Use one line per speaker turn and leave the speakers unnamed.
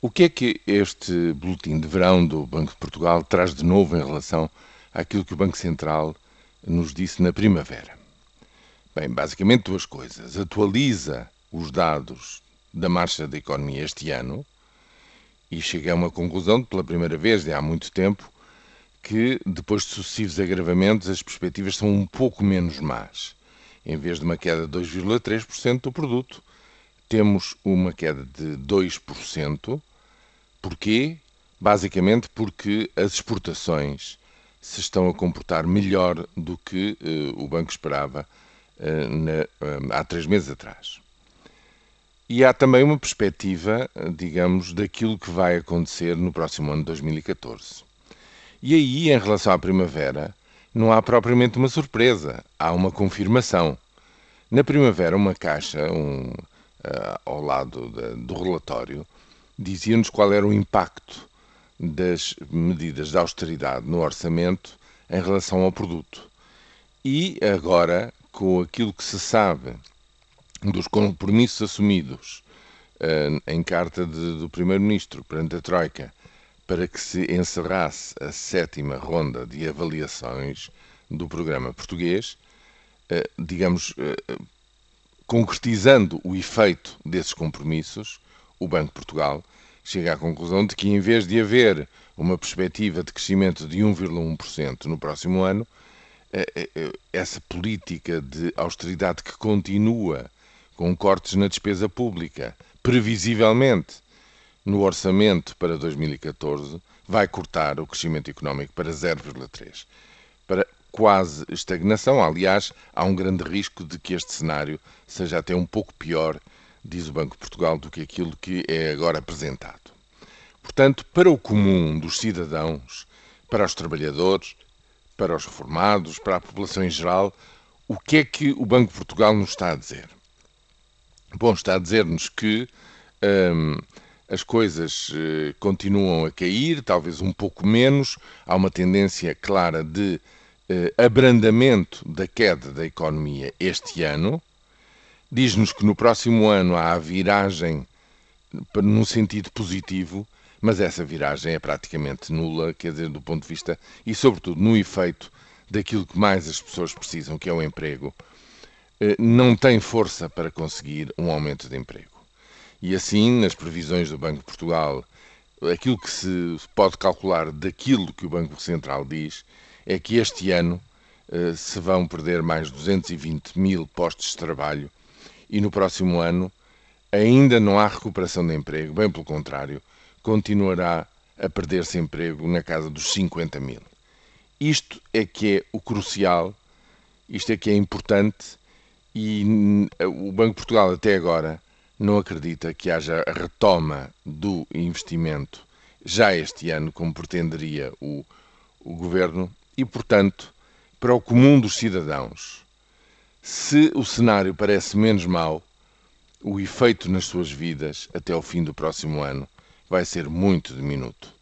O que é que este boletim de verão do Banco de Portugal traz de novo em relação àquilo que o Banco Central nos disse na primavera? Bem, basicamente duas coisas. Atualiza os dados da marcha da economia este ano e chega a uma conclusão, pela primeira vez de há muito tempo, que depois de sucessivos agravamentos as perspectivas são um pouco menos más. Em vez de uma queda de 2,3% do produto, temos uma queda de 2%. Porquê? Basicamente porque as exportações se estão a comportar melhor do que uh, o banco esperava uh, na, uh, há três meses atrás. E há também uma perspectiva, digamos, daquilo que vai acontecer no próximo ano de 2014. E aí, em relação à primavera, não há propriamente uma surpresa, há uma confirmação. Na primavera, uma caixa, um, uh, ao lado da, do relatório, dizia-nos qual era o impacto das medidas de austeridade no orçamento em relação ao produto. E agora, com aquilo que se sabe dos compromissos assumidos uh, em carta de, do Primeiro-Ministro perante a Troika para que se encerrasse a sétima ronda de avaliações do programa português, uh, digamos, uh, concretizando o efeito desses compromissos, o Banco de Portugal chega à conclusão de que, em vez de haver uma perspectiva de crescimento de 1,1% no próximo ano, eh, eh, eh, essa política de austeridade que continua com cortes na despesa pública, previsivelmente no orçamento para 2014, vai cortar o crescimento económico para 0,3%. Para quase estagnação. Aliás, há um grande risco de que este cenário seja até um pouco pior, diz o Banco de Portugal, do que aquilo que é agora apresentado. Portanto, para o comum dos cidadãos, para os trabalhadores, para os reformados, para a população em geral, o que é que o Banco de Portugal nos está a dizer? Bom, está a dizer-nos que hum, as coisas uh, continuam a cair, talvez um pouco menos, há uma tendência clara de eh, abrandamento da queda da economia este ano. Diz-nos que no próximo ano há a viragem num sentido positivo, mas essa viragem é praticamente nula, quer dizer, do ponto de vista e, sobretudo, no efeito daquilo que mais as pessoas precisam, que é o emprego, eh, não tem força para conseguir um aumento de emprego. E assim, nas previsões do Banco de Portugal, aquilo que se pode calcular daquilo que o Banco Central diz é que este ano uh, se vão perder mais 220 mil postos de trabalho e no próximo ano ainda não há recuperação de emprego, bem pelo contrário, continuará a perder-se emprego na casa dos 50 mil. Isto é que é o crucial, isto é que é importante e o Banco de Portugal até agora não acredita que haja a retoma do investimento já este ano, como pretenderia o, o governo, e, portanto, para o comum dos cidadãos, se o cenário parece menos mau, o efeito nas suas vidas até ao fim do próximo ano vai ser muito diminuto.